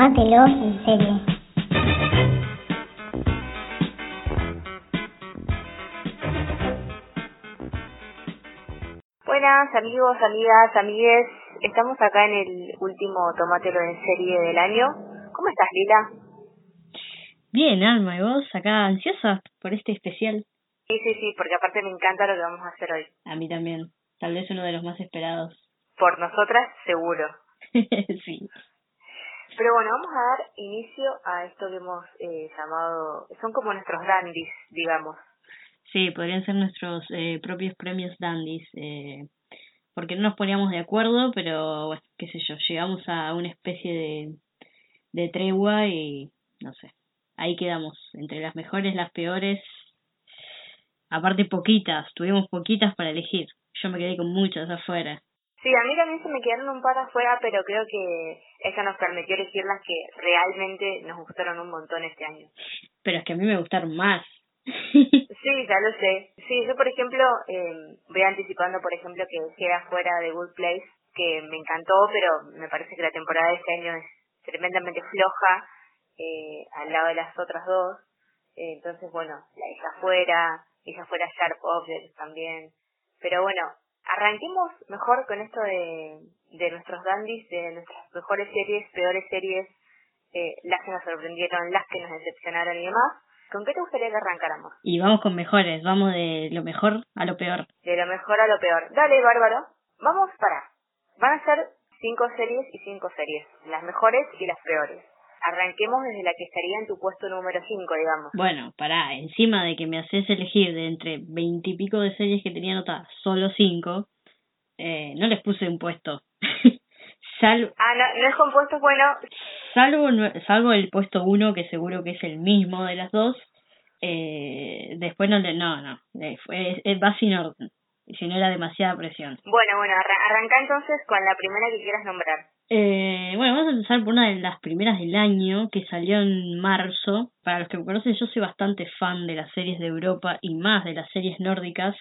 Tómatelo en serio. Buenas amigos, amigas, amigues. Estamos acá en el último Tómatelo en serie del año. ¿Cómo estás, Lila? Bien, Alma, ¿y vos? Acá ansiosa por este especial. Sí, sí, sí, porque aparte me encanta lo que vamos a hacer hoy. A mí también. Tal vez uno de los más esperados. Por nosotras, seguro. sí. Pero bueno, vamos a dar inicio a esto que hemos eh, llamado, son como nuestros dandies, digamos. Sí, podrían ser nuestros eh, propios premios dandies, eh, porque no nos poníamos de acuerdo, pero qué sé yo, llegamos a una especie de, de tregua y no sé, ahí quedamos, entre las mejores, las peores, aparte poquitas, tuvimos poquitas para elegir, yo me quedé con muchas afuera. Sí, a mí también se me quedaron un par afuera, pero creo que eso nos permitió elegir las que realmente nos gustaron un montón este año. Pero es que a mí me gustaron más. sí, ya lo sé. Sí, yo por ejemplo, eh, voy anticipando por ejemplo que queda fuera de Good Place, que me encantó, pero me parece que la temporada de este año es tremendamente floja eh, al lado de las otras dos. Eh, entonces, bueno, la hija fuera, hija fuera Sharp Objects también. Pero bueno, arranquemos mejor con esto de, de nuestros dandies, de nuestras mejores series, peores series, eh, las que nos sorprendieron, las que nos decepcionaron y demás. ¿Con qué te gustaría que arrancáramos? Y vamos con mejores, vamos de lo mejor a lo peor. De lo mejor a lo peor. Dale, Bárbaro. Vamos para. Van a ser cinco series y cinco series, las mejores y las peores. Arranquemos desde la que estaría en tu puesto número cinco, digamos. Bueno, para encima de que me haces elegir de entre veintipico de series que tenía anotadas, solo cinco, eh, no les puse un puesto. salvo, ah, no, no es compuesto bueno. Salvo, salvo el puesto uno, que seguro que es el mismo de las dos. Eh, después no, no, no, eh, fue, es, va sin orden, si no era demasiada presión. Bueno, bueno, arranca entonces con la primera que quieras nombrar. Eh, bueno, vamos a empezar por una de las primeras del año que salió en marzo. Para los que me conocen, yo soy bastante fan de las series de Europa y más de las series nórdicas.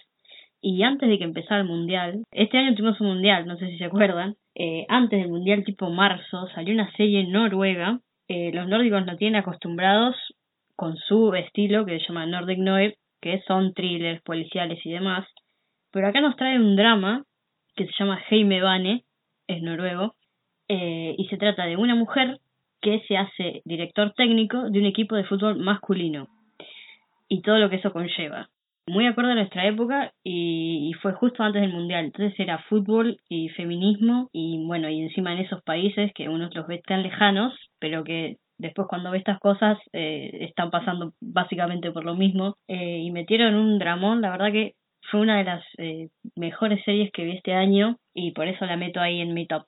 Y antes de que empezara el mundial, este año tuvimos un mundial, no sé si se acuerdan. Eh, antes del mundial, tipo marzo, salió una serie noruega. Eh, los nórdicos no tienen acostumbrados con su estilo que se llama Nordic Noir, que son thrillers policiales y demás. Pero acá nos trae un drama que se llama Heime Bane, es noruego, eh, y se trata de una mujer que se hace director técnico de un equipo de fútbol masculino y todo lo que eso conlleva. Muy acorde a nuestra época y, fue justo antes del mundial, entonces era fútbol y feminismo y bueno, y encima en esos países que uno los ve tan lejanos, pero que después cuando ve estas cosas eh, están pasando básicamente por lo mismo eh, y metieron un dramón, la verdad que fue una de las eh, mejores series que vi este año y por eso la meto ahí en mi top.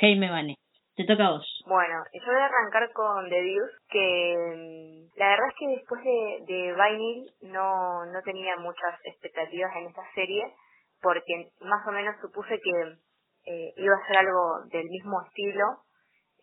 Jaime Bane. Te toca a vos. Bueno, yo voy a arrancar con The Deuce, que mm, la verdad es que después de, de Vinyl no, no tenía muchas expectativas en esta serie, porque más o menos supuse que eh, iba a ser algo del mismo estilo.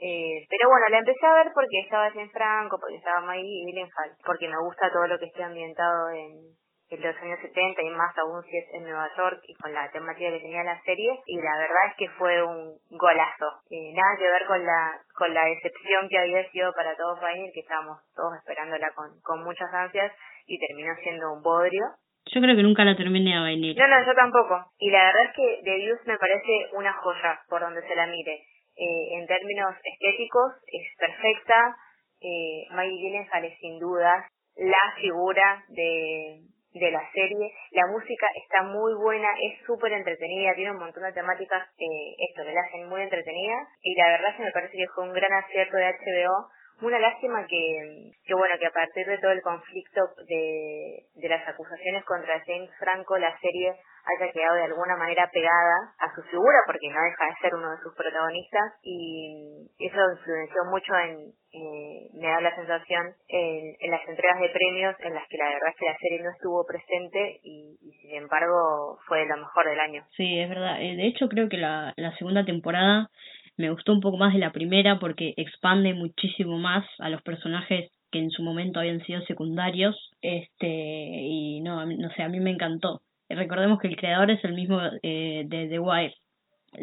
Eh, pero bueno, la empecé a ver porque estaba en Franco, porque estaba Maggie Gyllenhaal, porque me gusta todo lo que esté ambientado en, en los años 70 y más aún si es en Nueva York y con la temática que tenía la serie y la verdad es que fue un golazo. Eh, nada que ver con la con la decepción que había sido para todos Rainer que estábamos todos esperándola con, con muchas ansias y terminó siendo un bodrio. Yo creo que nunca la terminé a venir. No no yo tampoco. Y la verdad es que The Deuce me parece una joya por donde se la mire. Eh, en términos estéticos es perfecta. Eh, Maggie Gyllenhaal es sin dudas la figura de de la serie. La música está muy buena, es súper entretenida, tiene un montón de temáticas eh, esto que la hacen muy entretenida y la verdad que me parece que fue un gran acierto de HBO. Una lástima que, que bueno, que a partir de todo el conflicto de, de las acusaciones contra James Franco, la serie haya quedado de alguna manera pegada a su figura porque no deja de ser uno de sus protagonistas y eso influenció mucho en, eh, me da la sensación en, en, las entregas de premios en las que la verdad es que la serie no estuvo presente y, sin embargo fue lo mejor del año. Sí, es verdad. Eh, de hecho creo que la, la segunda temporada me gustó un poco más de la primera porque expande muchísimo más a los personajes que en su momento habían sido secundarios este y no no sé a mí me encantó recordemos que el creador es el mismo eh, de The Wire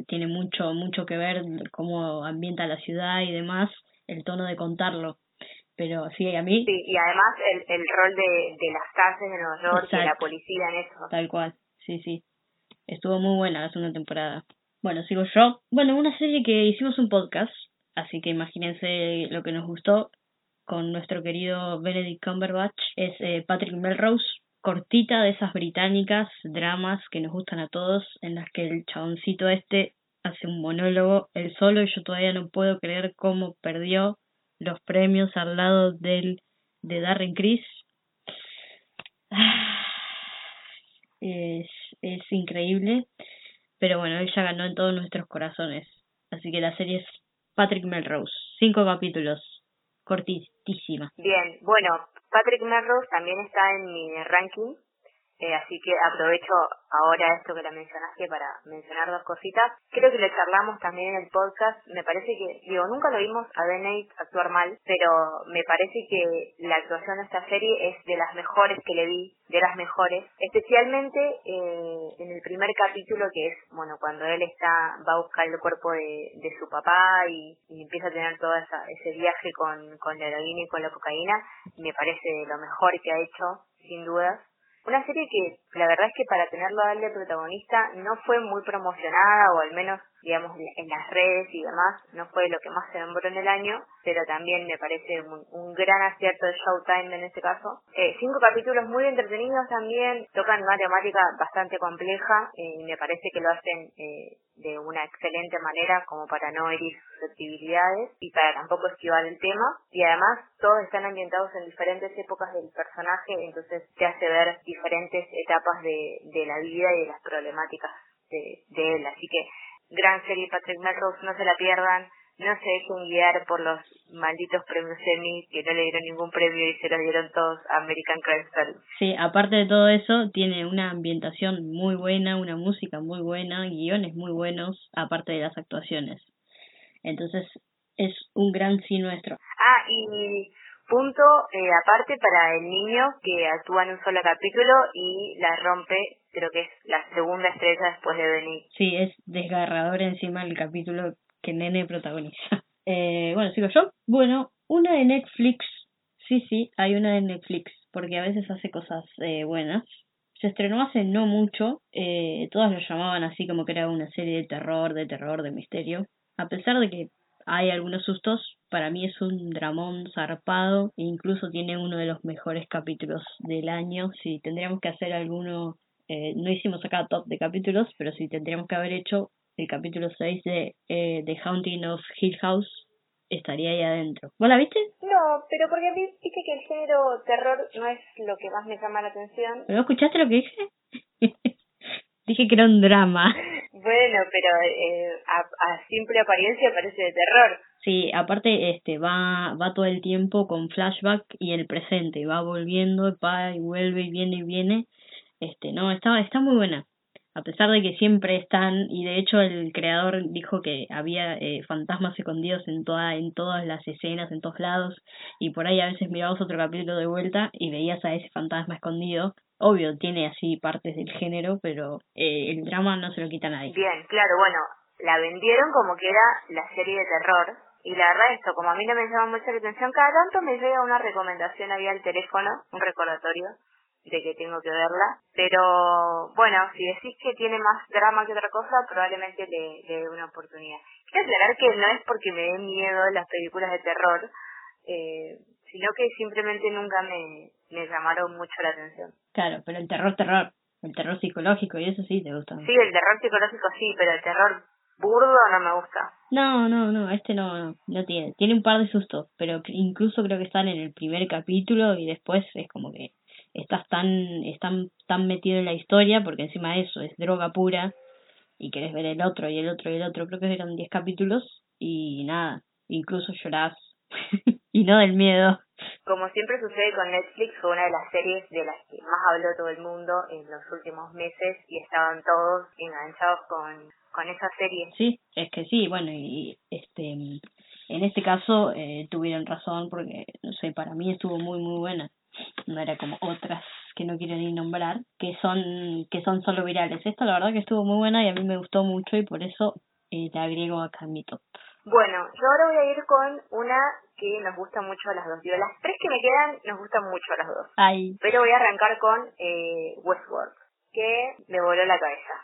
tiene mucho mucho que ver cómo ambienta la ciudad y demás el tono de contarlo. Pero sí, a mí... Sí, y además el, el rol de, de las calles de Nueva York y la policía en eso. Tal cual, sí, sí. Estuvo muy buena la segunda temporada. Bueno, sigo yo. Bueno, una serie que hicimos un podcast, así que imagínense lo que nos gustó con nuestro querido Benedict Cumberbatch, es eh, Patrick Melrose, cortita de esas británicas, dramas que nos gustan a todos, en las que el chaboncito este hace un monólogo él solo y yo todavía no puedo creer cómo perdió los premios al lado del de Darren Criss. Es, es increíble, pero bueno, él ya ganó en todos nuestros corazones. Así que la serie es Patrick Melrose, cinco capítulos, cortísima. Bien, bueno, Patrick Melrose también está en mi ranking eh, así que aprovecho ahora esto que la mencionaste para mencionar dos cositas. Creo que le charlamos también en el podcast. Me parece que, digo, nunca lo vimos a Benedict actuar mal, pero me parece que la actuación de esta serie es de las mejores que le vi, de las mejores. Especialmente eh, en el primer capítulo que es, bueno, cuando él está, va a buscar el cuerpo de, de su papá y, y empieza a tener todo esa, ese viaje con, con la heroína y con la cocaína. Me parece lo mejor que ha hecho, sin dudas. Una serie que la verdad es que para tenerlo a él protagonista no fue muy promocionada o al menos digamos en las redes y demás no fue lo que más se nombró en el año pero también me parece un, gran acierto de Showtime en este caso. Eh, cinco capítulos muy entretenidos también tocan una temática bastante compleja y me parece que lo hacen eh, de una excelente manera como para no herir susceptibilidades y para tampoco esquivar el tema. Y además todos están ambientados en diferentes épocas del personaje entonces te hace ver diferentes etapas de, de la vida y de las problemáticas de, de él. Así que gran serie Patrick Melrose no se la pierdan no se dejen guiar por los malditos premios Emmy que no le dieron ningún premio y se los dieron todos a American Crime Story. Sí, aparte de todo eso, tiene una ambientación muy buena, una música muy buena, guiones muy buenos, aparte de las actuaciones. Entonces, es un gran sí nuestro. Ah, y punto eh, aparte para el niño que actúa en un solo capítulo y la rompe, creo que es la segunda estrella después de venir. Sí, es desgarrador encima el capítulo que Nene protagoniza. Eh, bueno, sigo yo. Bueno, una de Netflix. Sí, sí, hay una de Netflix, porque a veces hace cosas eh, buenas. Se estrenó hace no mucho, eh, todas lo llamaban así como que era una serie de terror, de terror, de misterio. A pesar de que hay algunos sustos, para mí es un dramón zarpado e incluso tiene uno de los mejores capítulos del año. Si tendríamos que hacer alguno, eh, no hicimos acá top de capítulos, pero si tendríamos que haber hecho el capítulo 6 de eh, The Haunting of Hill House estaría ahí adentro. ¿Vos la viste? No, pero porque viste que el género terror no es lo que más me llama la atención. ¿Pero escuchaste lo que dije? dije que era un drama. Bueno, pero eh, a, simple apariencia parece de terror. Sí, aparte este va va todo el tiempo con flashback y el presente, va volviendo, va y vuelve y viene y viene. Este, no, está está muy buena a pesar de que siempre están, y de hecho el creador dijo que había eh, fantasmas escondidos en, toda, en todas las escenas, en todos lados, y por ahí a veces mirabas otro capítulo de vuelta y veías a ese fantasma escondido. Obvio, tiene así partes del género, pero eh, el drama no se lo quita nadie. Bien, claro, bueno, la vendieron como que era la serie de terror, y la verdad esto, como a mí no me llama mucha la atención, cada tanto me llega una recomendación ahí al teléfono, un recordatorio, de que tengo que verla. Pero bueno, si decís que tiene más drama que otra cosa, probablemente le, le dé una oportunidad. Quiero aclarar que no es porque me den miedo las películas de terror, eh, sino que simplemente nunca me, me llamaron mucho la atención. Claro, pero el terror, terror, el terror psicológico y eso sí te gusta. Sí, el terror psicológico sí, pero el terror burdo no me gusta. No, no, no, este no, no, no tiene. Tiene un par de sustos, pero incluso creo que están en el primer capítulo y después es como que estás tan, están tan metido en la historia, porque encima de eso es droga pura, y querés ver el otro y el otro y el otro, creo que eran 10 capítulos, y nada, incluso llorás, y no del miedo. Como siempre sucede con Netflix, fue una de las series de las que más habló todo el mundo en los últimos meses y estaban todos enganchados con, con esa serie. Sí, es que sí, bueno, y este en este caso eh, tuvieron razón porque, no sé, para mí estuvo muy, muy buena no era como otras que no quiero ni nombrar, que son, que son solo virales. Esta la verdad que estuvo muy buena y a mí me gustó mucho y por eso eh, la agrego acá en mi top. Bueno, yo ahora voy a ir con una que nos gusta mucho a las dos. Digo, las tres que me quedan nos gustan mucho a las dos. Ay. Pero voy a arrancar con eh, Westworld, que me voló la cabeza.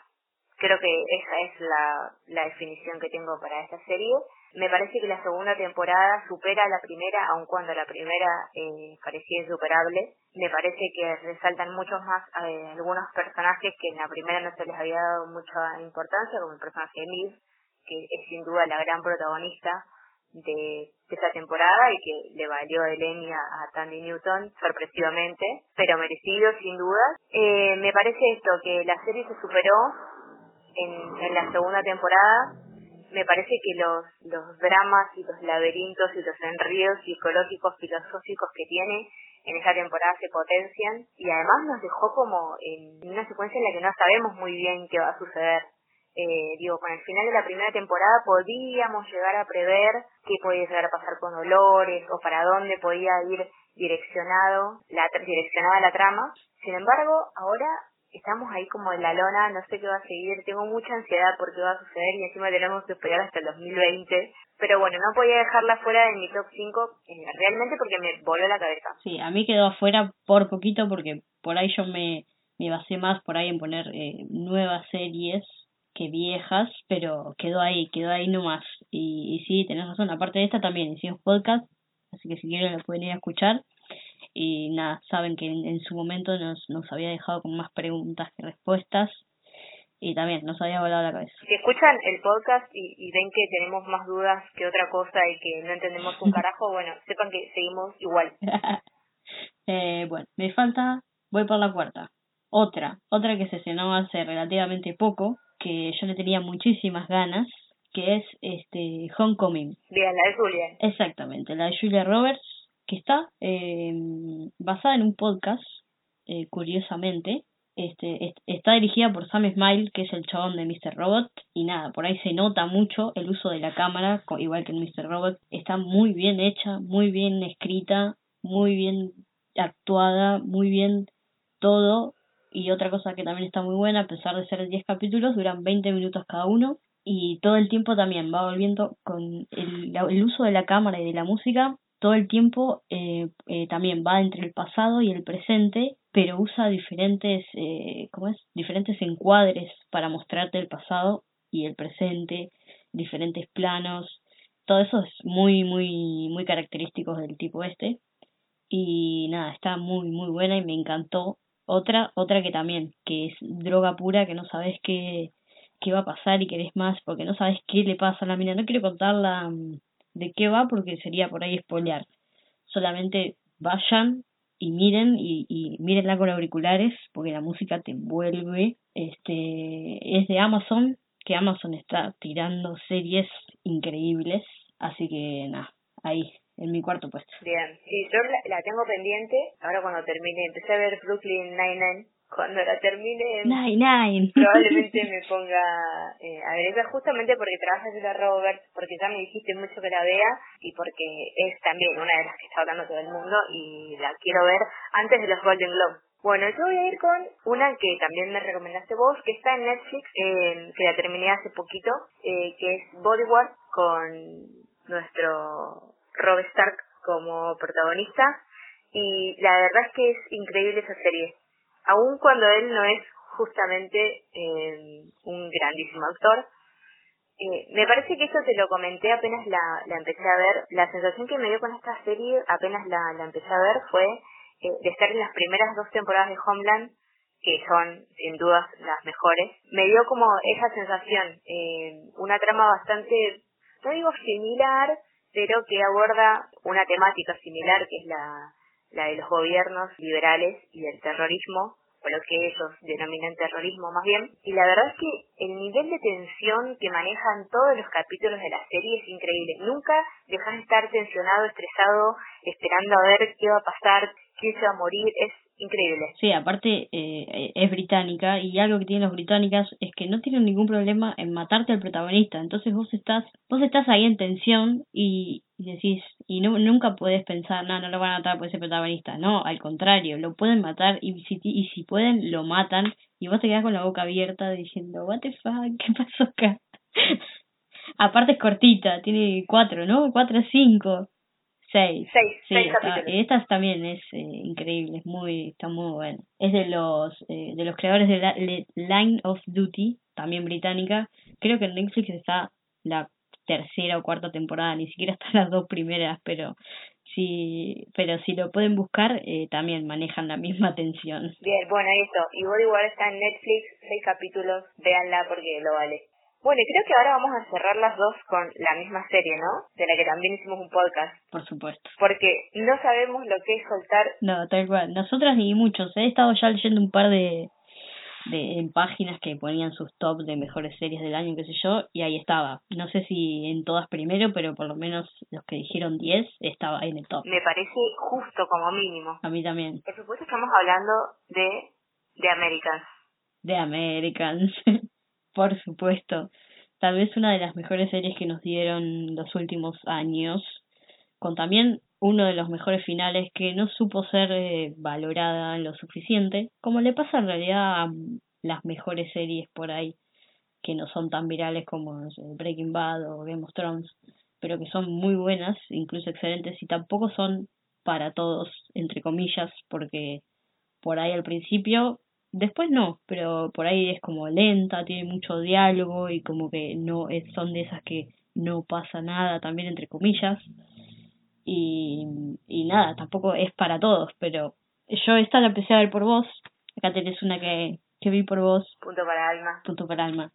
Creo que esa es la, la definición que tengo para esta serie. Me parece que la segunda temporada supera a la primera, aun cuando la primera eh, parecía insuperable. Me parece que resaltan muchos más eh, algunos personajes que en la primera no se les había dado mucha importancia, como el personaje de que es sin duda la gran protagonista de, esta temporada y que le valió el Emmy a, Tandy Newton sorpresivamente, pero merecido sin duda. Eh, me parece esto, que la serie se superó en, en la segunda temporada. Me parece que los, los dramas y los laberintos y los enríos psicológicos, filosóficos que tiene en esa temporada se potencian y además nos dejó como en una secuencia en la que no sabemos muy bien qué va a suceder eh, digo, con el final de la primera temporada podíamos llegar a prever qué podía llegar a pasar con Dolores o para dónde podía ir direccionado la direccionada la trama. Sin embargo, ahora estamos ahí como en la lona, no sé qué va a seguir, tengo mucha ansiedad por qué va a suceder y encima tenemos que esperar hasta el 2020. Pero bueno, no podía dejarla fuera de mi top 5 eh, realmente porque me voló la cabeza. Sí, a mí quedó afuera por poquito porque por ahí yo me, me basé más por ahí en poner eh, nuevas series que viejas, pero quedó ahí, quedó ahí nomás. Y, y sí, tenés razón, aparte de esta también hicimos podcast, así que si quieren lo pueden ir a escuchar. Y nada, saben que en, su momento nos, nos había dejado con más preguntas que respuestas y también nos había volado la cabeza. Si escuchan el podcast y, y ven que tenemos más dudas que otra cosa y que no entendemos un carajo, bueno, sepan que seguimos igual. eh, bueno, me falta, voy por la cuarta. Otra, otra que se estrenó hace relativamente poco, que yo le tenía muchísimas ganas, que es este Homecoming. Bien, la de Julia. Exactamente, la de Julia Roberts, que está eh, basada en un podcast, eh, curiosamente. Este, está dirigida por Sam Smile, que es el chabón de Mr. Robot, y nada, por ahí se nota mucho el uso de la cámara, igual que en Mr. Robot. Está muy bien hecha, muy bien escrita, muy bien actuada, muy bien todo. Y otra cosa que también está muy buena, a pesar de ser 10 capítulos, duran 20 minutos cada uno. Y todo el tiempo también va volviendo con el, el uso de la cámara y de la música. Todo el tiempo eh, eh, también va entre el pasado y el presente, pero usa diferentes, eh, ¿cómo es? diferentes encuadres para mostrarte el pasado y el presente, diferentes planos. Todo eso es muy, muy, muy característico del tipo este. Y nada, está muy, muy buena y me encantó otra, otra que también, que es droga pura, que no sabes qué, qué va a pasar y querés más, porque no sabes qué le pasa a la mina. No quiero contarla mm, de qué va, porque sería por ahí spoilear. Solamente vayan y miren y, y mírenla con auriculares, porque la música te envuelve. Este, es de Amazon, que Amazon está tirando series increíbles. Así que nada, ahí, en mi cuarto puesto. Bien, sí, yo la, tengo pendiente, ahora cuando termine, empecé a ver Brooklyn Nine-Nine, cuando la termine probablemente me ponga eh, a ver esa justamente porque trabajas en la Robert, porque ya me dijiste mucho que la vea y porque es también una de las que está hablando todo el mundo y la quiero ver antes de los Golden Globes. Bueno, yo voy a ir con una que también me recomendaste vos, que está en Netflix, eh, que la terminé hace poquito, eh, que es Bodyguard con nuestro Rob Stark como protagonista y la verdad es que es increíble esa serie. Aun cuando él no es justamente eh, un grandísimo actor, eh, me parece que eso te lo comenté apenas la, la empecé a ver. La sensación que me dio con esta serie apenas la, la empecé a ver fue eh, de estar en las primeras dos temporadas de Homeland, que son sin dudas las mejores. Me dio como esa sensación, una trama bastante, no digo similar, pero que aborda una temática similar que es la, la de los gobiernos liberales y el terrorismo, o lo que ellos denominan terrorismo más bien. Y la verdad es que el nivel de tensión que manejan todos los capítulos de la serie es increíble. Nunca dejas de estar tensionado, estresado, esperando a ver qué va a pasar, quién se va a morir. Es increíble. Sí, aparte eh, es británica y algo que tienen los británicas es que no tienen ningún problema en matarte al protagonista. Entonces vos estás vos estás ahí en tensión y, decís y no, nunca puedes pensar, no, no lo van a matar por ese protagonista. No, al contrario, lo pueden matar y si, y si pueden lo matan y vos te quedas con la boca abierta diciendo, what the fuck, ¿qué pasó acá? Aparte es cortita, tiene cuatro, ¿no? Cuatro cinco. Seis. Seis, sí, seis capítulos. Esta también es eh, increíble, es muy, está muy buena. Es de los, eh, de los creadores de la, Line of Duty, también británica. Creo que en Netflix está la tercera o cuarta temporada, ni siquiera están las dos primeras, pero si, pero si lo pueden buscar, eh, también manejan la misma tensión. Bien, bueno, eso. Y igual está en Netflix, seis capítulos, véanla porque lo vale. Bueno, y creo que ahora vamos a cerrar las dos con la misma serie, ¿no? De la que también hicimos un podcast. Por supuesto. Porque no sabemos lo que es soltar. No, tal cual. Nosotras ni muchos. He estado ya leyendo un par de, de en páginas que ponían sus tops de mejores series del año, qué sé yo, y ahí estaba. No sé si en todas primero, pero por lo menos los que dijeron 10 estaba ahí en el top. Me parece justo como mínimo. A mí también. Por supuesto estamos hablando de de Americans. De Americans. por supuesto. Tal vez una de las mejores series que nos dieron los últimos años, con también uno de los mejores finales que no supo ser eh, valorada lo suficiente, como le pasa en realidad a las mejores series por ahí, que no son tan virales como Breaking Bad o Game of Thrones, pero que son muy buenas, incluso excelentes, y tampoco son para todos, entre comillas, porque por ahí al principio Después no, pero por ahí es como lenta, tiene mucho diálogo y como que no es, son de esas que no pasa nada también entre comillas. Y, y nada, tampoco es para todos, pero yo esta la empecé a ver por vos. Acá tenés una que, que vi por vos. Punto para alma. Punto para alma.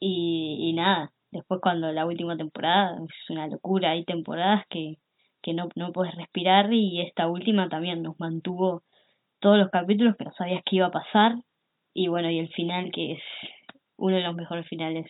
Y, y nada, después cuando la última temporada es una locura, hay temporadas que, que no, no puedes respirar y esta última también nos mantuvo todos los capítulos, pero sabías que iba a pasar. Y bueno, y el final que es uno de los mejores finales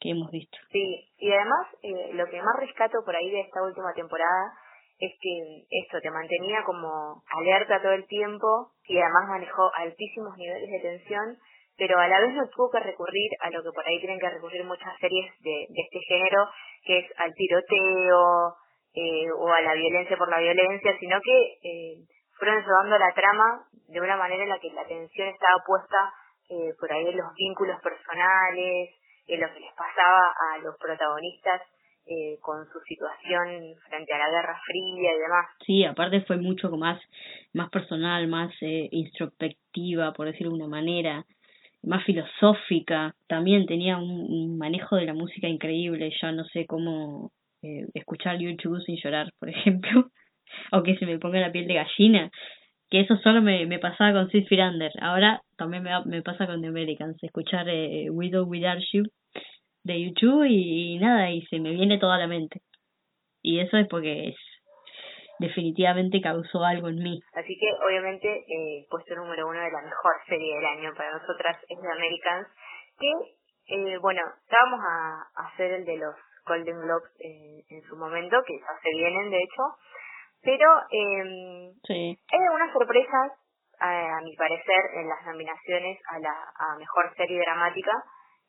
que hemos visto. Sí, y además eh, lo que más rescato por ahí de esta última temporada es que esto te mantenía como alerta todo el tiempo y además manejó altísimos niveles de tensión, pero a la vez no tuvo que recurrir a lo que por ahí tienen que recurrir muchas series de, de este género, que es al tiroteo eh, o a la violencia por la violencia, sino que eh, fueron llevando la trama de una manera en la que la atención estaba puesta eh, por ahí en los vínculos personales, en lo que les pasaba a los protagonistas eh, con su situación frente a la Guerra Fría y demás. Sí, aparte fue mucho más, más personal, más eh, introspectiva, por decirlo de una manera, más filosófica. También tenía un, manejo de la música increíble. Ya no sé cómo eh, escuchar YouTube sin llorar, por ejemplo o que se me ponga la piel de gallina. Que eso solo me, me pasaba con Sid Firander. Ahora también me, me pasa con The Americans. Escuchar eh, Widow Without You de YouTube y, nada, y se me viene toda la mente. Y eso es porque es definitivamente causó algo en mí. Así que obviamente eh, puesto número uno de la mejor serie del año para nosotras es The Americans, que eh, bueno, estábamos a, hacer el de los Golden Globes en, en su momento, que ya se vienen de hecho, pero eh, sí. hay algunas sorpresas, a, mi parecer, en las nominaciones a la a Mejor Serie Dramática.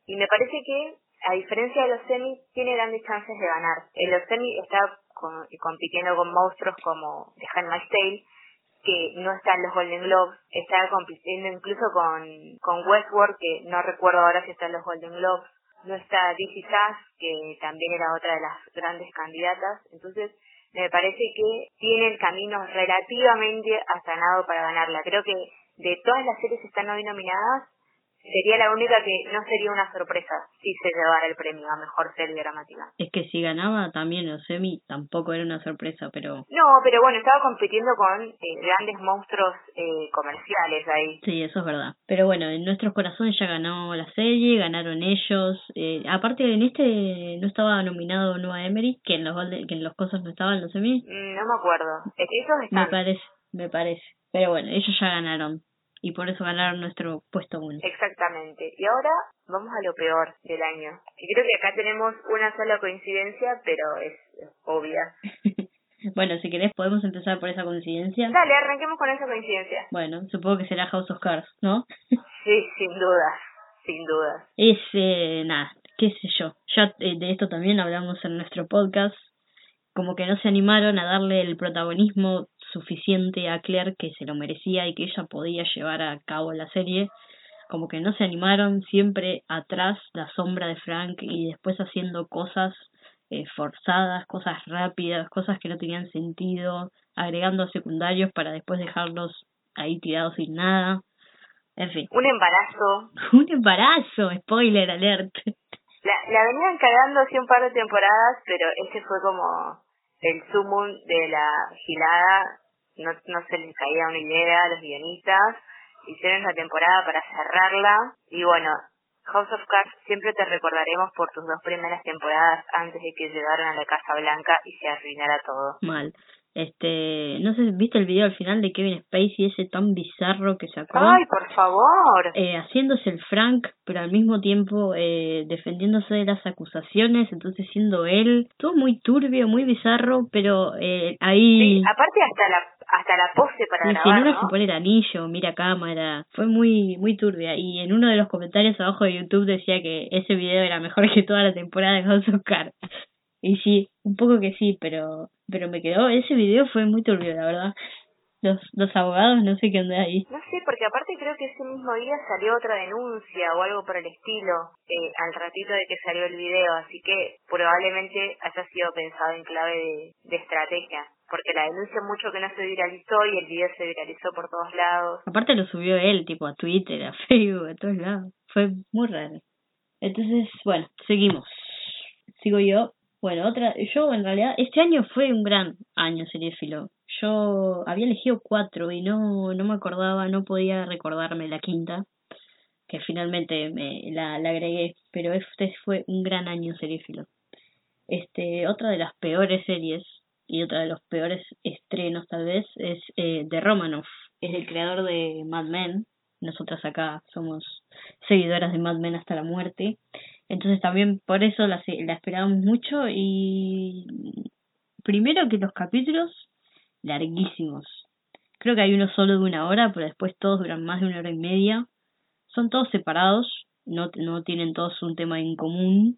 Y me parece que, a diferencia de los semi, tiene grandes chances de ganar. En los semi está compitiendo con monstruos como The Handmaid's Tale, que no está en los Golden Globes, está compitiendo incluso con, con Westworld, que no recuerdo ahora si está en los Golden Globes, no está DC Sass, que también era otra de las grandes candidatas, entonces me parece que tiene el camino relativamente asanado para ganarla. Creo que de todas las series que están hoy nominadas, sería la única que no sería una sorpresa si se llevara el premio a mejor serie dramática. Es que si ganaba también los semi tampoco era una sorpresa, pero... No, pero bueno, estaba compitiendo con eh, grandes monstruos eh, comerciales ahí. Sí, eso es verdad. Pero bueno, en nuestros corazones ya ganó la serie, ganaron ellos. Eh, aparte en este no estaba nominado Noah Emery, que en los que en los cosas no estaban los semi. Mm, no me acuerdo. Es que ellos están... Me parece, me parece. Pero bueno, ellos ya ganaron y por eso ganaron nuestro puesto uno. Exactamente. Y ahora vamos a lo peor del año. Que creo que acá tenemos una sola coincidencia, pero es, obvia. bueno, si querés podemos empezar por esa coincidencia. Dale, arranquemos con esa coincidencia. Bueno, supongo que será House of Cards, ¿no? sí, sin duda, sin duda. Es, eh, nada, qué sé yo. Ya eh, de esto también hablamos en nuestro podcast. Como que no se animaron a darle el protagonismo suficiente a Claire que se lo merecía y que ella podía llevar a cabo la serie, como que no se animaron siempre atrás la sombra de Frank y después haciendo cosas eh, forzadas, cosas rápidas, cosas que no tenían sentido, agregando secundarios para después dejarlos ahí tirados sin nada. En fin. Un embarazo. un embarazo, spoiler alert. La, la venían cagando hace un par de temporadas, pero este fue como el sumum de la gilada. No, no se les caía una idea a los guionistas. Hicieron la temporada para cerrarla. Y bueno, House of Cards siempre te recordaremos por tus dos primeras temporadas antes de que llegaran a la Casa Blanca y se arruinara todo. Mal. Este, no sé, ¿viste el video al final de Kevin Spacey ese tan bizarro que sacó? Ay, por favor. Eh, haciéndose el Frank, pero al mismo tiempo eh, defendiéndose de las acusaciones, entonces siendo él, todo muy turbio, muy bizarro, pero eh, ahí... Sí, aparte hasta la hasta la pose para grabar, uno se pone el anillo, mira cámara, fue muy muy turbia y en uno de los comentarios abajo de YouTube decía que ese video era mejor que toda la temporada de House of Cards. Y sí, un poco que sí, pero pero me quedó, ese video fue muy turbio, la verdad. Los, los abogados no sé qué onda ahí. No sé, porque aparte creo que ese mismo día salió otra denuncia o algo por el estilo, eh, al ratito de que salió el video, así que probablemente haya sido pensado en clave de, de estrategia, porque la denuncia mucho que no se viralizó y el video se viralizó por todos lados. Aparte lo subió él, tipo a Twitter, a Facebook, a todos lados. Fue muy raro. Entonces, bueno, seguimos. Sigo yo. Bueno, otra, yo en realidad, este año fue un gran año seriéfilo. Yo había elegido cuatro y no, no me acordaba, no podía recordarme la quinta, que finalmente me la, la agregué, pero este fue un gran año seriéfilo. Este, otra de las peores series y otra de los peores estrenos tal vez es eh, The Romanoff, es el creador de Mad Men. Nosotras acá somos seguidoras de Mad Men hasta la muerte. Entonces también por eso la, la mucho y primero que los capítulos larguísimos. Creo que hay uno solo de una hora, pero después todos duran más de una hora y media. Son todos separados, no, no tienen todos un tema en común,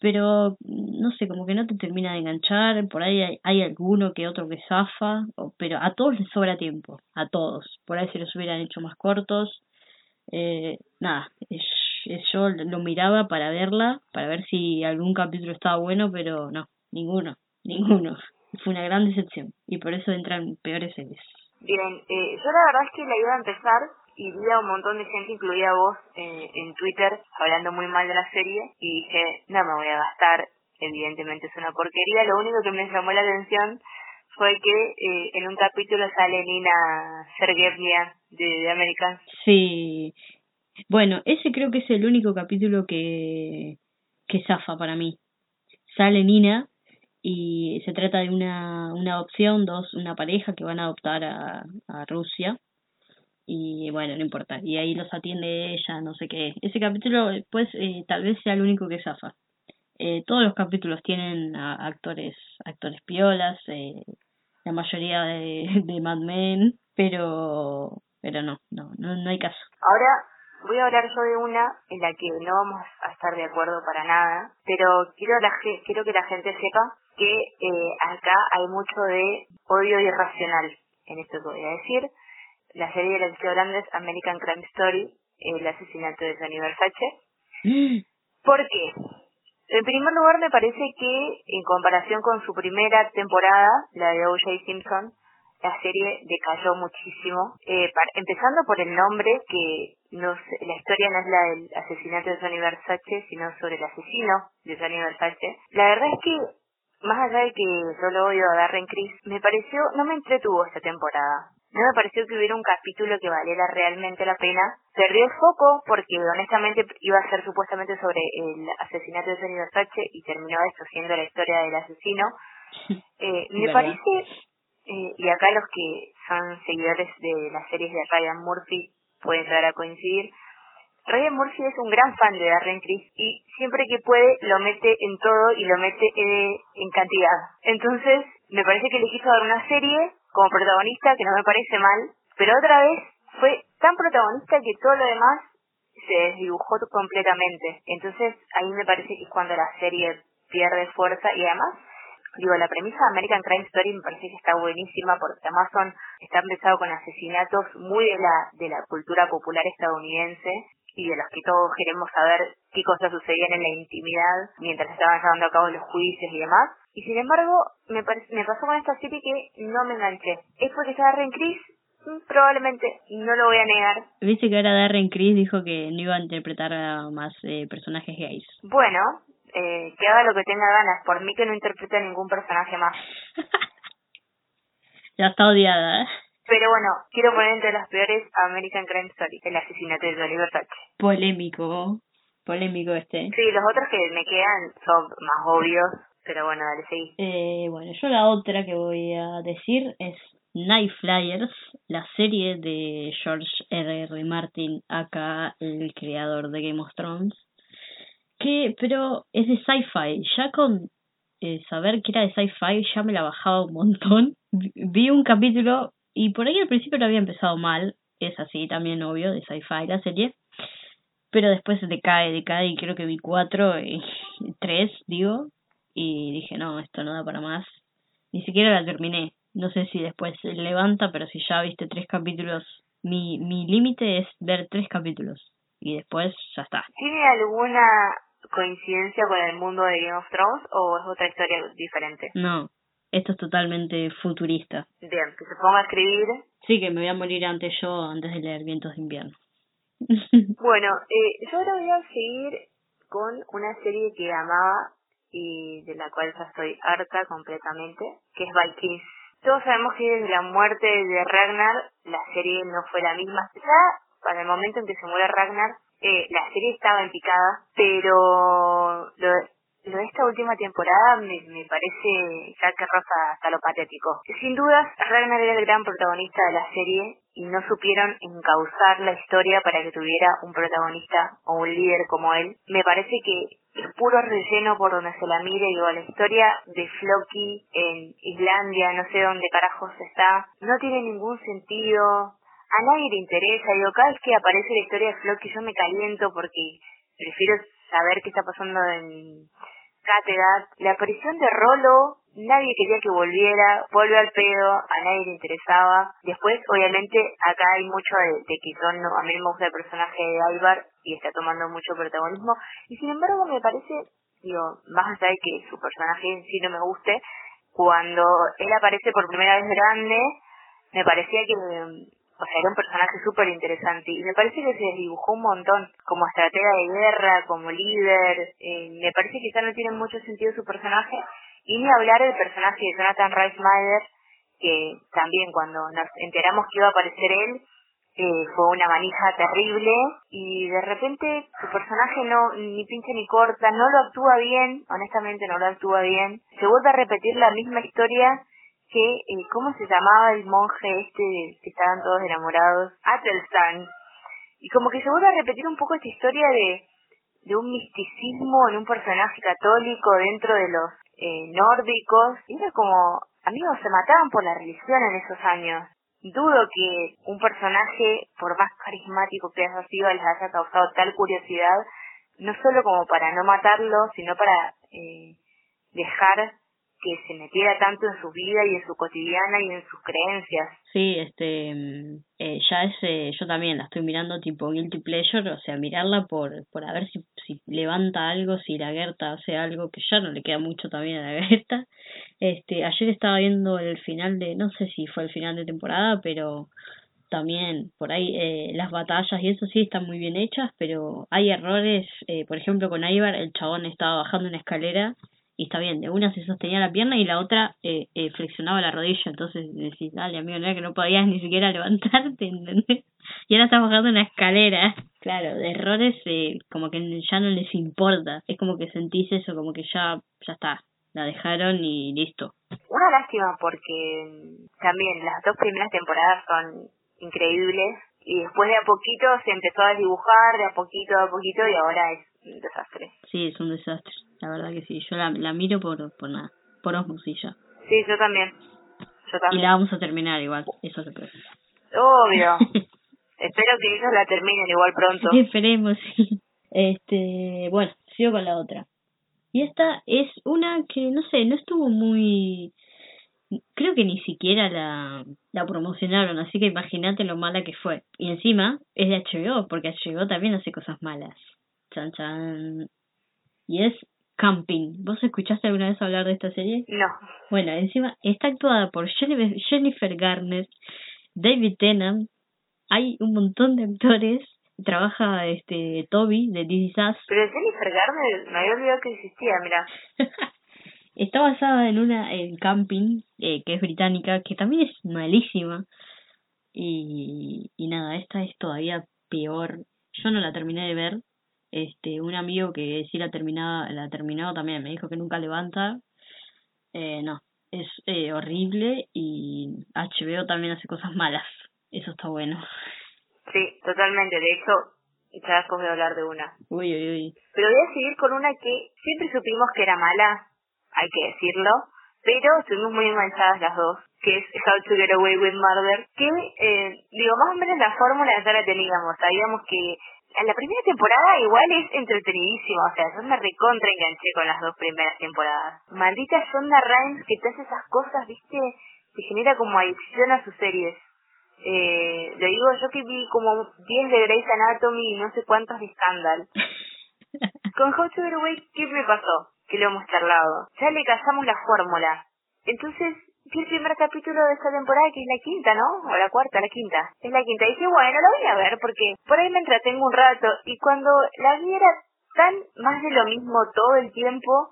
pero no sé, como que no te termina de enganchar, por ahí hay, hay alguno que otro que zafa, pero a todos les sobra tiempo, a todos. Por ahí se los hubieran hecho más cortos. Eh, nada, yo lo miraba para verla, para ver si algún capítulo estaba bueno, pero no, ninguno, ninguno. Fue una gran decepción y por eso entran peores series. Bien, eh, yo la verdad es que la iba a empezar y vi a un montón de gente, incluida vos, eh, en Twitter, hablando muy mal de la serie y dije, no me voy a gastar, evidentemente es una porquería. Lo único que me llamó la atención fue que eh, en un capítulo sale Nina Sergevnia de, de American. Sí, bueno, ese creo que es el único capítulo que, que zafa para mí. Sale Nina y se trata de una, una adopción, dos, una pareja que van a adoptar a, a Rusia. Y bueno, no importa. Y ahí los atiende ella, no sé qué. Ese capítulo, pues, eh, tal vez sea el único que zafa. Eh, todos los capítulos tienen actores actores piolas, eh, la mayoría de, de Mad Men, pero pero no, no, no, no hay caso. Ahora Voy a hablar yo de una en la que no vamos a estar de acuerdo para nada, pero quiero, la, quiero que la gente sepa que eh, acá hay mucho de odio irracional en esto que voy a decir. La serie de la que hablando es American Crime Story, el asesinato de Johnny Versace. ¿Por qué? En primer lugar, me parece que en comparación con su primera temporada, la de O.J. Simpson, la serie decayó muchísimo, eh, empezando por el nombre, que no la historia no es la del asesinato de Johnny Versace, sino sobre el asesino de Johnny Versace. La verdad es que, más allá de que yo lo odio a Darren Criss, me pareció, no me entretuvo esta temporada. No me pareció que hubiera un capítulo que valiera realmente la pena. Perdió el foco porque honestamente iba a ser supuestamente sobre el asesinato de Johnny Versace y terminó esto siendo la historia del asesino. Eh, me parece eh, y acá los que son seguidores de las series de Ryan Murphy pueden llegar a coincidir. Ryan Murphy es un gran fan de Darren Criss y siempre que puede lo mete en todo y lo mete eh, en cantidad. Entonces, me parece que le quiso dar una serie como protagonista que no me parece mal, pero otra vez fue tan protagonista que todo lo demás se desdibujó completamente. Entonces, ahí me parece que es cuando la serie pierde fuerza y además digo, la premisa de American Crime Story me parece que está buenísima porque Amazon está empezado con asesinatos muy de la, de la cultura popular estadounidense y de los que todos queremos saber qué cosas sucedían en la intimidad mientras estaban llevando a cabo los juicios y demás. Y sin embargo, me, me pasó con esta serie que no me enganché. ¿Es porque está Darren Criss? Mm, probablemente, no lo voy a negar. Viste que ahora Darren Criss dijo que no iba a interpretar a más eh, personajes gays. Bueno, eh, que haga lo que tenga ganas. Por mí que no interprete a ningún personaje más. ya está odiada, ¿eh? Pero bueno, quiero poner entre las peores American Crime Story, el asesinato de Oliver Thatcher. Polémico, polémico este. Sí, los otros que me quedan son más obvios, pero bueno, dale, seguí. Eh, bueno, yo la otra que voy a decir es Night Flyers, la serie de George R. R. Martin, acá el creador de Game of Thrones, que, pero es de sci-fi, ya con eh, saber que era de sci-fi ya me la bajaba un montón. Vi un capítulo y por ahí al principio lo había empezado mal, es así también obvio, de sci-fi la serie. Pero después decae, decae y creo que vi cuatro y tres, digo. Y dije, no, esto no da para más. Ni siquiera la terminé. No sé si después levanta, pero si ya viste tres capítulos, mi, mi límite es ver tres capítulos. Y después ya está. ¿Tiene alguna coincidencia con el mundo de Game of Thrones o es otra historia diferente? No, esto es totalmente futurista. Bien, que se ponga a escribir. Sí, que me voy a morir antes yo, antes de leer Vientos de Invierno. bueno, eh, yo ahora voy a seguir con una serie que amaba y de la cual ya estoy harta completamente, que es Vikings. Todos sabemos que desde la muerte de Ragnar la serie no fue la misma. Ya para el momento en que se muere Ragnar, eh, la serie estaba en picada, pero lo, lo de esta última temporada me, me parece ya que rosa hasta lo patético. Sin dudas, Ragnar era el gran protagonista de la serie y no supieron encauzar la historia para que tuviera un protagonista o un líder como él. Me parece que es puro relleno por donde se la mire, digo, la historia de Floki en Islandia, no sé dónde carajos está, no tiene ningún sentido, a nadie le interesa, digo, cada vez que aparece la historia de Floki yo me caliento porque prefiero saber qué está pasando en Cátedra. La aparición de Rolo, nadie quería que volviera, vuelve al pedo, a nadie le interesaba. Después, obviamente, acá hay mucho de, que son, a mí me gusta el personaje de Ivar y está tomando mucho protagonismo. Y sin embargo, me parece, digo, más allá de que su personaje en sí no me guste, cuando él aparece por primera vez grande, me parecía que o sea, era un personaje súper interesante y me parece que se desdibujó un montón como estratega de guerra, como líder, eh, me parece que ya no tiene mucho sentido su personaje. Y ni hablar del personaje de Jonathan Reismeier que también cuando nos enteramos que iba a aparecer él eh, fue una manija terrible. Y de repente su personaje no ni pincha ni corta, no lo actúa bien, honestamente no lo actúa bien, se vuelve a repetir la misma historia que, eh, ¿cómo se llamaba el monje este que estaban todos enamorados? Atelstan. Y como que se vuelve a repetir un poco esta historia de, de un misticismo en un personaje católico dentro de los eh, nórdicos. Era como, amigos, se mataban por la religión en esos años. Dudo que un personaje, por más carismático que haya sido, les haya causado tal curiosidad, no solo como para no matarlo, sino para eh, dejar que se metiera tanto en su vida y en su cotidiana y en sus creencias. Sí, este, mm, eh, ya es, eh, yo también la estoy mirando tipo guilty pleasure, o sea, mirarla por, por a ver si, si levanta algo, si la Gerta hace algo, que ya no le queda mucho también a la Gerta. Este, ayer estaba viendo el final de, no sé si fue el final de temporada, pero también por ahí eh, las batallas y eso sí están muy bien hechas, pero hay errores, eh, por ejemplo con Ivar el chabón estaba bajando una escalera y está bien, de una se sostenía la pierna y la otra eh, eh, flexionaba la rodilla, entonces decís, dale amigo, no era que no podías ni siquiera levantarte, ¿entendés? Y ahora estás bajando una escalera, claro, de errores eh, como que ya no les importa, es como que sentís eso, como que ya, ya está, la dejaron y listo. Una lástima porque también las dos primeras temporadas son increíbles y después de a poquito se empezó a dibujar, de a poquito a poquito y ahora es un desastre. Sí, es un desastre, la verdad que sí. Yo la, la miro por, por nada, por osmosis Sí, yo también. Yo también. Y la vamos a terminar igual, eso es lo peor. Obvio. Espero que ellos la terminen igual pronto. Esperemos, sí. Este, bueno, sigo con la otra. Y esta es una que, no sé, no estuvo muy... Creo que ni siquiera la, la promocionaron, así que imagínate lo mala que fue. Y encima es de HBO, porque HBO también hace cosas malas. Chan, chan. Y es Camping. ¿Vos escuchaste alguna vez hablar de esta serie? No. Bueno, encima está actuada por Jennifer Garner, David Tennant, hay un montón de actores trabaja este Toby de This Pero Jennifer Garner me había olvidado que existía, mira. Está basada en una en Camping, eh, que es británica, que también es malísima. Y, y nada, esta es todavía peor. Yo no la terminé de ver. Este, un amigo que sí la terminaba, la terminó también me dijo que nunca levanta. Eh, no, es eh, horrible y HBO también hace cosas malas. Eso está bueno. Sí, totalmente. De hecho, ya voy a hablar de una. Uy, uy, uy. Pero voy a seguir con una que siempre supimos que era mala, hay que decirlo, pero estuvimos muy enganchadas las dos, que es How to Get Away with Murder, que, eh, digo, más o menos la fórmula ya la teníamos, sabíamos que la primera temporada igual es entretenidísima, o sea, yo me recontra enganché con las dos primeras temporadas. Maldita Shonda Rhimes que te hace esas cosas, viste, que genera como adicción a sus series. Eh, le digo yo que vi como 10 de Grey's Anatomy y no sé cuántos de Scandal. Con How to Get Away, ¿qué me pasó? Que lo hemos charlado. Ya le casamos la fórmula. Entonces, vi el primer capítulo de esta temporada, que es la quinta, ¿no? O la cuarta, la quinta. Es la quinta. Y dije, bueno, la voy a ver porque por ahí me entretengo un rato. Y cuando la vi era tan más de lo mismo todo el tiempo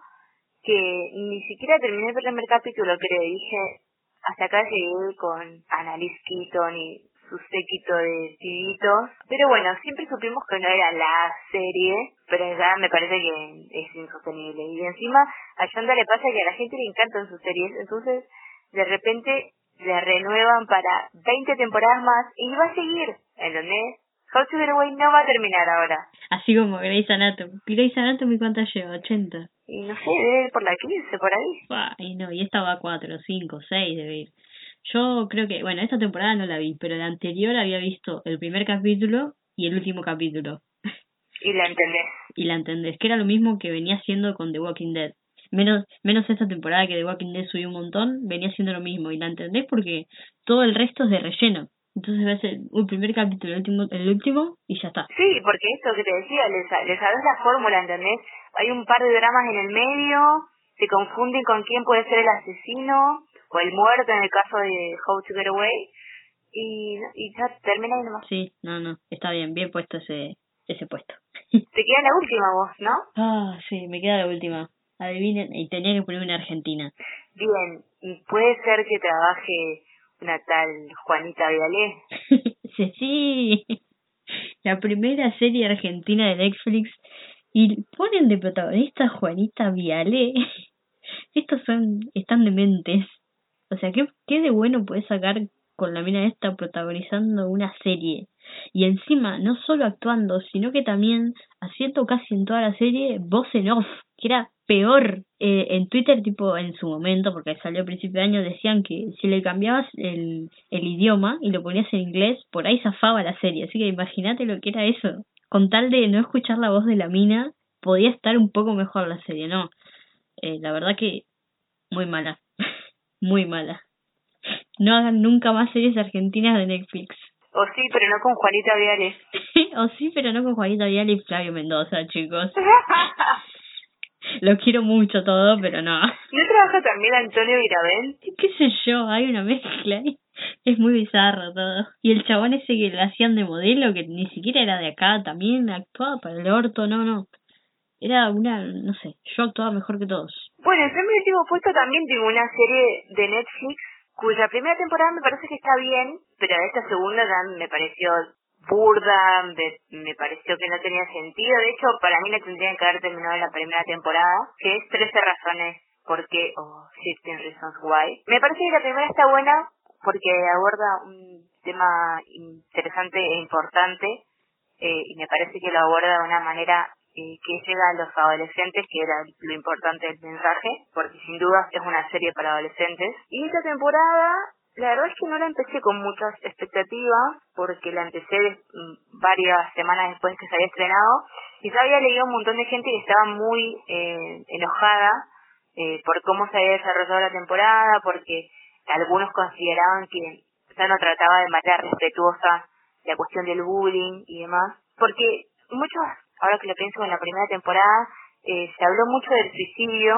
que ni siquiera terminé el primer capítulo, creo. Dije, hasta acá llegué con Annalise Keaton y su séquito de tibitos. Pero bueno, siempre supimos que no era la serie, pero ya me parece que es insostenible. Y encima a Yonda le pasa que a la gente le encantan sus series, entonces de repente le renuevan para 20 temporadas más y va a seguir, ¿entendés? How to Get Away no va a terminar ahora. Así como Grey's Anatomy. Grey's Anatomy ¿cuántas lleva? ¿80? Y no sé, debe ir por la 15, por ahí. y no, y esta va a 4, 5, 6 debe ir. Yo creo que, bueno, esta temporada no la vi, pero la anterior había visto el primer capítulo y el último capítulo. Y la entendés. y la entendés, que era lo mismo que venía haciendo con The Walking Dead. Menos, menos esta temporada que The Walking Dead subió un montón, venía haciendo lo mismo. Y la entendés porque todo el resto es de relleno. Entonces ves el, el primer capítulo, el último, el último y ya está. Sí, porque esto que te decía, les, les sabes la fórmula, ¿entendés? Hay un par de dramas en el medio, se confunden con quién puede ser el asesino o el muerto en el caso de How to Get Away y, y ya termina ahí nomás. Sí, no, no, está bien, bien puesto ese, ese puesto. Te queda la última voz, ¿no? Ah, sí, me queda la última. Adivinen, y tenía que ponerme en Argentina. Bien, y puede ser que trabaje una tal Juanita Vialé. sí, sí. La primera serie argentina de Netflix y ponen de protagonista Juanita Vialé. Estos son, están dementes. O sea, ¿qué, qué de bueno puedes sacar con la mina esta protagonizando una serie? Y encima, no solo actuando, sino que también haciendo casi en toda la serie voz en off, que era peor. Eh, en Twitter, tipo, en su momento, porque salió a principio de año, decían que si le cambiabas el, el idioma y lo ponías en inglés, por ahí zafaba la serie. Así que imagínate lo que era eso. Con tal de no escuchar la voz de la mina, podía estar un poco mejor la serie, ¿no? Eh, la verdad que muy mala. muy mala. No hagan nunca más series argentinas de Netflix. O sí, pero no con Juanita Viale. o sí, pero no con Juanita Viale y Flavio Mendoza, chicos. Lo quiero mucho todo, pero no. ¿No trabaja también Antonio Virabel? ¿Qué sé yo? Hay una mezcla ahí. Es muy bizarro todo. Y el chabón ese que le hacían de modelo, que ni siquiera era de acá, también actuaba para el orto, no, no. Era una, no sé, yo actuaba mejor que todos. Bueno, en mi último puesto también tengo una serie de Netflix cuya primera temporada me parece que está bien, pero esta segunda ya me pareció burda, me, pareció que no tenía sentido. De hecho, para mí la tendrían que haber terminado en la primera temporada, que es 13 razones por qué, o 15 reasons why. Me parece que la primera está buena porque aborda un tema interesante e importante eh, y me parece que lo aborda de una manera eh, que llega a los adolescentes, que era lo importante del mensaje, porque sin duda es una serie para adolescentes. Y esta temporada la verdad es que no la empecé con muchas expectativas porque la empecé mm, varias semanas después que se había estrenado Y ya había leído un montón de gente que estaba muy eh, enojada eh, por cómo se había desarrollado la temporada, porque algunos consideraban que ya no trataba de manera respetuosa la cuestión del bullying y demás, porque muchos, ahora que lo pienso en la primera temporada, eh, se habló mucho del suicidio,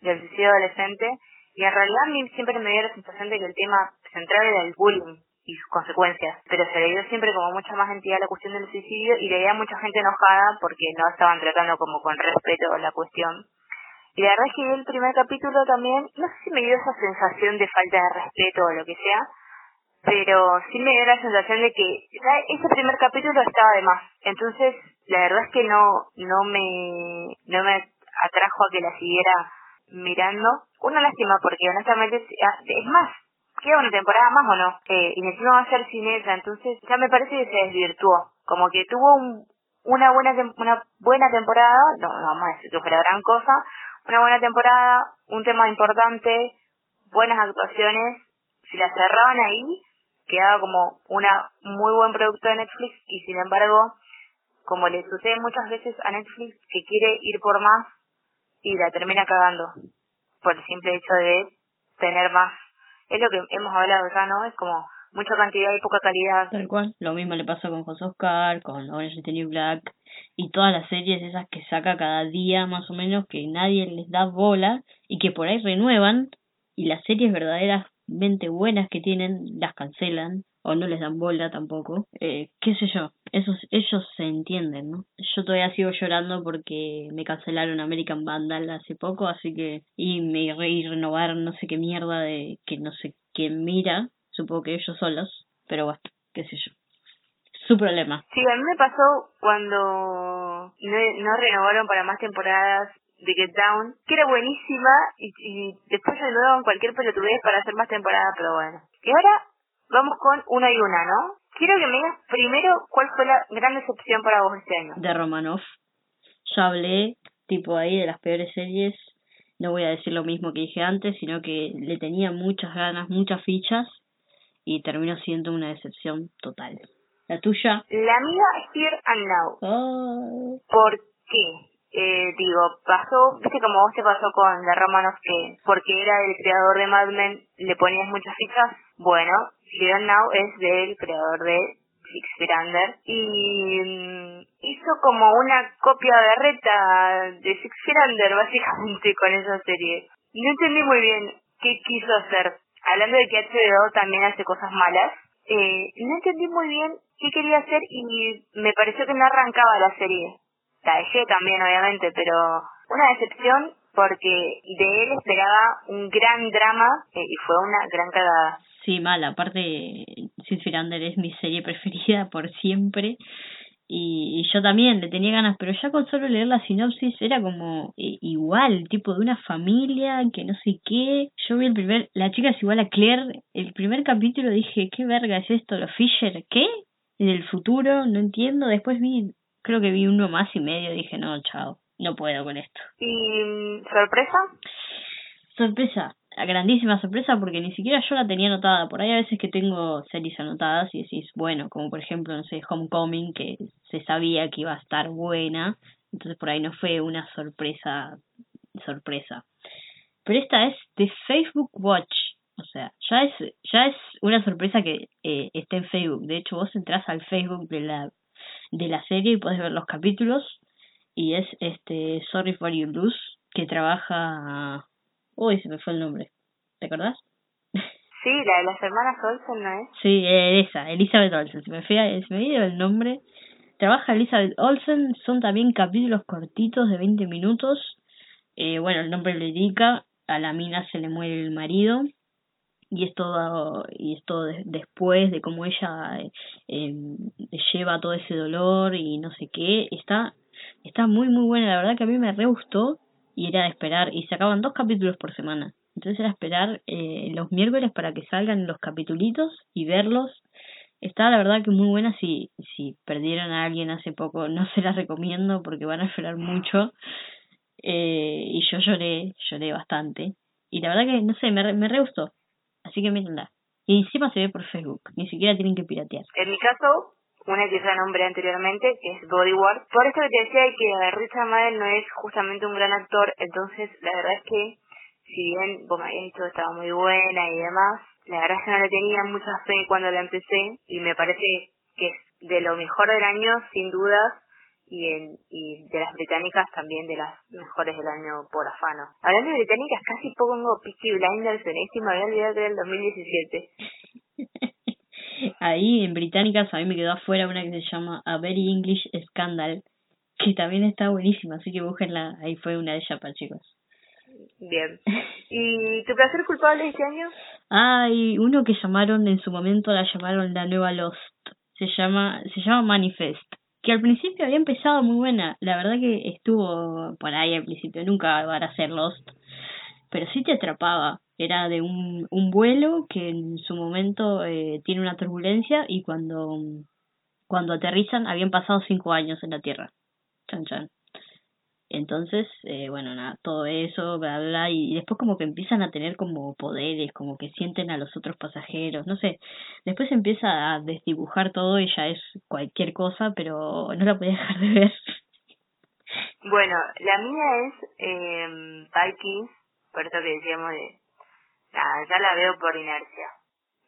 del suicidio adolescente, y en realidad a mí siempre me dio la sensación de que el tema central era el bullying y sus consecuencias, pero se le dio siempre como mucha más entidad la cuestión del suicidio y le veía mucha gente enojada porque no estaban tratando como con respeto la cuestión. Y la verdad es que el primer capítulo también, no sé si me dio esa sensación de falta de respeto o lo que sea, pero sí me dio la sensación de que ese primer capítulo estaba de más. Entonces, la verdad es que no, no me, no me atrajo a que la siguiera mirando. Una lástima porque honestamente ah, es más, queda una temporada más o no, eh, y encima va a ser sin ella, entonces ya me parece que se desvirtuó. Como que tuvo un, una buena una buena temporada, no, no vamos a decir que fuera gran cosa, una buena temporada, un tema importante, buenas actuaciones, si la cerraban ahí, quedaba como una muy buen producto de Netflix y sin embargo, como le sucede muchas veces a Netflix que quiere ir por más y la termina cagando por el simple hecho de tener más. Es lo que hemos hablado ya, ¿no? Es como mucha cantidad y poca calidad. Tal cual. Lo mismo le pasó con José Oscar, con Orange is the New Black y todas las series esas que saca cada día más o menos que nadie les da bola y que por ahí renuevan y las series verdaderamente buenas que tienen las cancelan o no les dan bola tampoco. Eh, qué sé yo, esos, ellos se entienden, ¿no? Yo todavía sigo llorando porque me cancelaron American Vandal hace poco, así que, y me reí renovar no sé qué mierda de que no sé quién mira, supongo que ellos solos, pero bueno, qué sé yo. Su problema. Sí, a mí me pasó cuando no, no renovaron para más temporadas de Get Down, que era buenísima y, y después renuevan cualquier pelotudez para hacer más temporadas, pero bueno. Y ahora vamos con una y una, ¿no? Quiero que me digas primero cuál fue la gran decepción para vos este año. De Romanov. Ya hablé, tipo ahí, de las peores series. No voy a decir lo mismo que dije antes, sino que le tenía muchas ganas, muchas fichas y terminó siendo una decepción total. ¿La tuya? La mía es Here and Now. Oh. ¿Por qué? Eh, digo, pasó, viste como vos te pasó con The Romanov que porque era el creador de Mad Men le ponías muchas fichas. Bueno, and Now es del creador de Six Feet Under y mm, hizo como una copia de reta de Six Feet Under básicamente con esa serie. No entendí muy bien qué quiso hacer hablando de que HBO también hace cosas malas, eh, no entendí muy bien qué quería hacer y me pareció que no arrancaba la serie. La también, obviamente, pero una decepción porque de él esperaba un gran drama eh, y fue una gran cagada. Sí, mal, aparte, Sid Firander es mi serie preferida por siempre y, y, yo también le tenía ganas, pero ya con solo leer la sinopsis era como eh, igual, tipo de una familia que no sé qué. Yo vi el primer, la chica es igual a Claire, el primer capítulo dije, ¿qué verga es esto? ¿Los Fisher? ¿Qué? En el futuro, no entiendo. Después vi, creo que vi uno más y medio, dije, no, chao, no puedo con esto. ¿Y sorpresa? Sorpresa grandísima sorpresa porque ni siquiera yo la tenía anotada. Por ahí a veces que tengo series anotadas y decís, bueno, como por ejemplo, no sé, Homecoming, que se sabía que iba a estar buena, entonces por ahí no fue una sorpresa, sorpresa. Pero esta es de Facebook Watch, o sea, ya es, ya es una sorpresa que eh, esté en Facebook. De hecho, vos entras al Facebook de la, de la serie y podés ver los capítulos y es este Sorry for You Lose que trabaja Uy, se me fue el nombre. ¿Te acordás? Sí, la de las hermanas Olsen, ¿no es? Sí, esa, Elizabeth Olsen. Se me, fue, se me el nombre. Trabaja Elizabeth Olsen, son también capítulos cortitos de 20 minutos. Eh, bueno, el nombre le indica, a la mina se le muere el marido y es todo y es todo después de cómo ella eh, lleva todo ese dolor y no sé qué está está muy muy buena la verdad que a mí me re gustó y era de esperar, y se acaban dos capítulos por semana. Entonces era esperar eh, los miércoles para que salgan los capitulitos y verlos. Está la verdad que muy buena, si, si perdieron a alguien hace poco no se las recomiendo porque van a esperar mucho. Eh, y yo lloré, lloré bastante. Y la verdad que, no sé, me, me re gustó. Así que mírenla. Y encima se ve por Facebook, ni siquiera tienen que piratear. En mi caso, una que ya nombré anteriormente, que es Bodyguard. Por esto que te decía que Richard Madden no es justamente un gran actor, entonces la verdad es que, si bien vos me habías dicho que estaba muy buena y demás, la verdad es que no le tenía mucha fe cuando la empecé y me parece que es de lo mejor del año, sin dudas, y, en, y de las británicas también de las mejores del año por afano. Hablando de británicas, casi pongo Peaky Blinders en este y me había olvidado del 2017. Ahí en británicas a mí me quedó afuera una que se llama A Very English Scandal, que también está buenísima, así que búsquenla, ahí fue una de ellas para chicos. Bien. ¿Y tu placer culpable este año? Hay uno que llamaron, en su momento la llamaron la nueva Lost. Se llama, se llama Manifest. Que al principio había empezado muy buena. La verdad que estuvo por ahí al principio. Nunca va a ser Lost. Pero sí te atrapaba. Era de un, un vuelo que en su momento eh, tiene una turbulencia y cuando, cuando aterrizan habían pasado cinco años en la Tierra. Chan chan. Entonces, eh, bueno, nada, todo eso, bla, bla, y después como que empiezan a tener como poderes, como que sienten a los otros pasajeros, no sé. Después empieza a desdibujar todo y ya es cualquier cosa, pero no la podía dejar de ver. Bueno, la mía es eh, Vikings, por eso que decíamos de... Nada, ya la veo por inercia.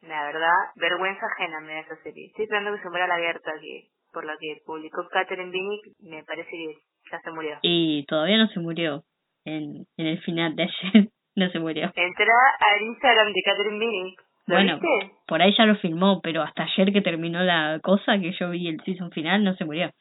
La verdad, vergüenza ajena me da esa serie. Estoy esperando que se muera la abierta, que por la que publicó Catherine Binnick, me parece que ya se murió. Y todavía no se murió. En, en el final de ayer no se murió. Entra al Instagram de Catherine. ¿Lo bueno, viste? por ahí ya lo filmó, pero hasta ayer que terminó la cosa, que yo vi el season final, no se murió.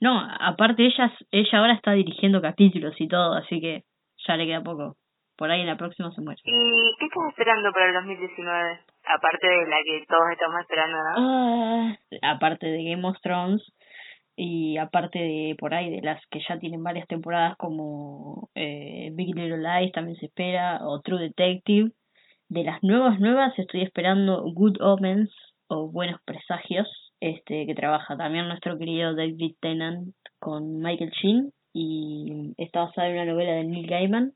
No, aparte ella, ella ahora está dirigiendo capítulos y todo, así que ya le queda poco. Por ahí en la próxima se muere. ¿Y qué estás esperando para el 2019? Aparte de la que todos estamos esperando, ¿no? Ah, aparte de Game of Thrones, y aparte de por ahí de las que ya tienen varias temporadas como eh, Big Little Lies también se espera o True Detective de las nuevas nuevas estoy esperando Good Omens o Buenos Presagios este que trabaja también nuestro querido David Tennant con Michael Sheen y está basada en una novela de Neil Gaiman.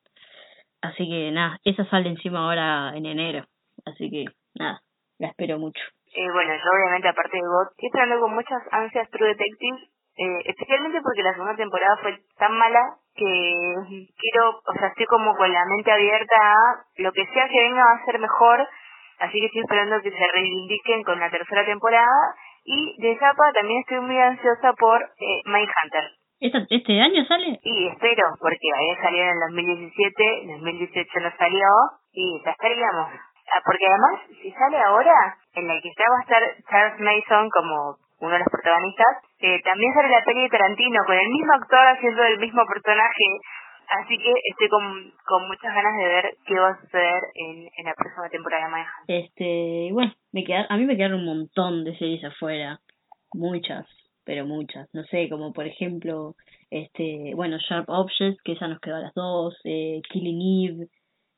Así que nada esa sale encima ahora en enero. Así que nada la espero mucho eh, bueno, yo obviamente aparte de God, estoy esperando con muchas ansias True Detective, eh, especialmente porque la segunda temporada fue tan mala que quiero, o sea, estoy como con la mente abierta a lo que sea que venga va a ser mejor, así que estoy esperando que se reivindiquen con la tercera temporada y de Zapa también estoy muy ansiosa por eh, Mindhunter. ¿Este, ¿Este año sale? Y espero, porque había salido en el 2017, en el 2018 no salió y ya estaríamos. Ah, porque además, si sale ahora, en la que ya va a estar Charles Mason como uno de los protagonistas, eh, también sale la peli de Tarantino con el mismo actor haciendo el mismo personaje. Así que estoy con, con muchas ganas de ver qué va a suceder en, en la próxima temporada de Maja. Este, bueno, me queda, a mí me quedaron un montón de series afuera. Muchas, pero muchas. No sé, como por ejemplo, este, bueno, Sharp Objects, que esa nos quedó a las dos, eh, Killing Eve,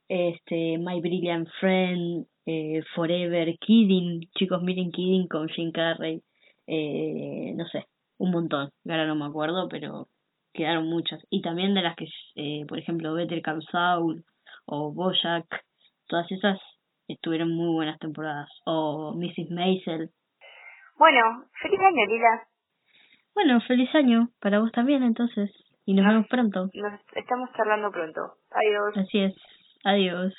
este, My Brilliant Friend, eh, Forever, Kidding, chicos miren Kidding con Jim Carrey, eh, no sé, un montón, ahora no me acuerdo, pero quedaron muchas. Y también de las que, eh, por ejemplo, Better Call Saul o Bojack, todas esas estuvieron muy buenas temporadas. O Mrs. Maisel. Bueno, feliz año, Lila. Bueno, feliz año para vos también, entonces. Y nos vemos pronto. Nos estamos charlando pronto. Adiós. Así es. Adiós.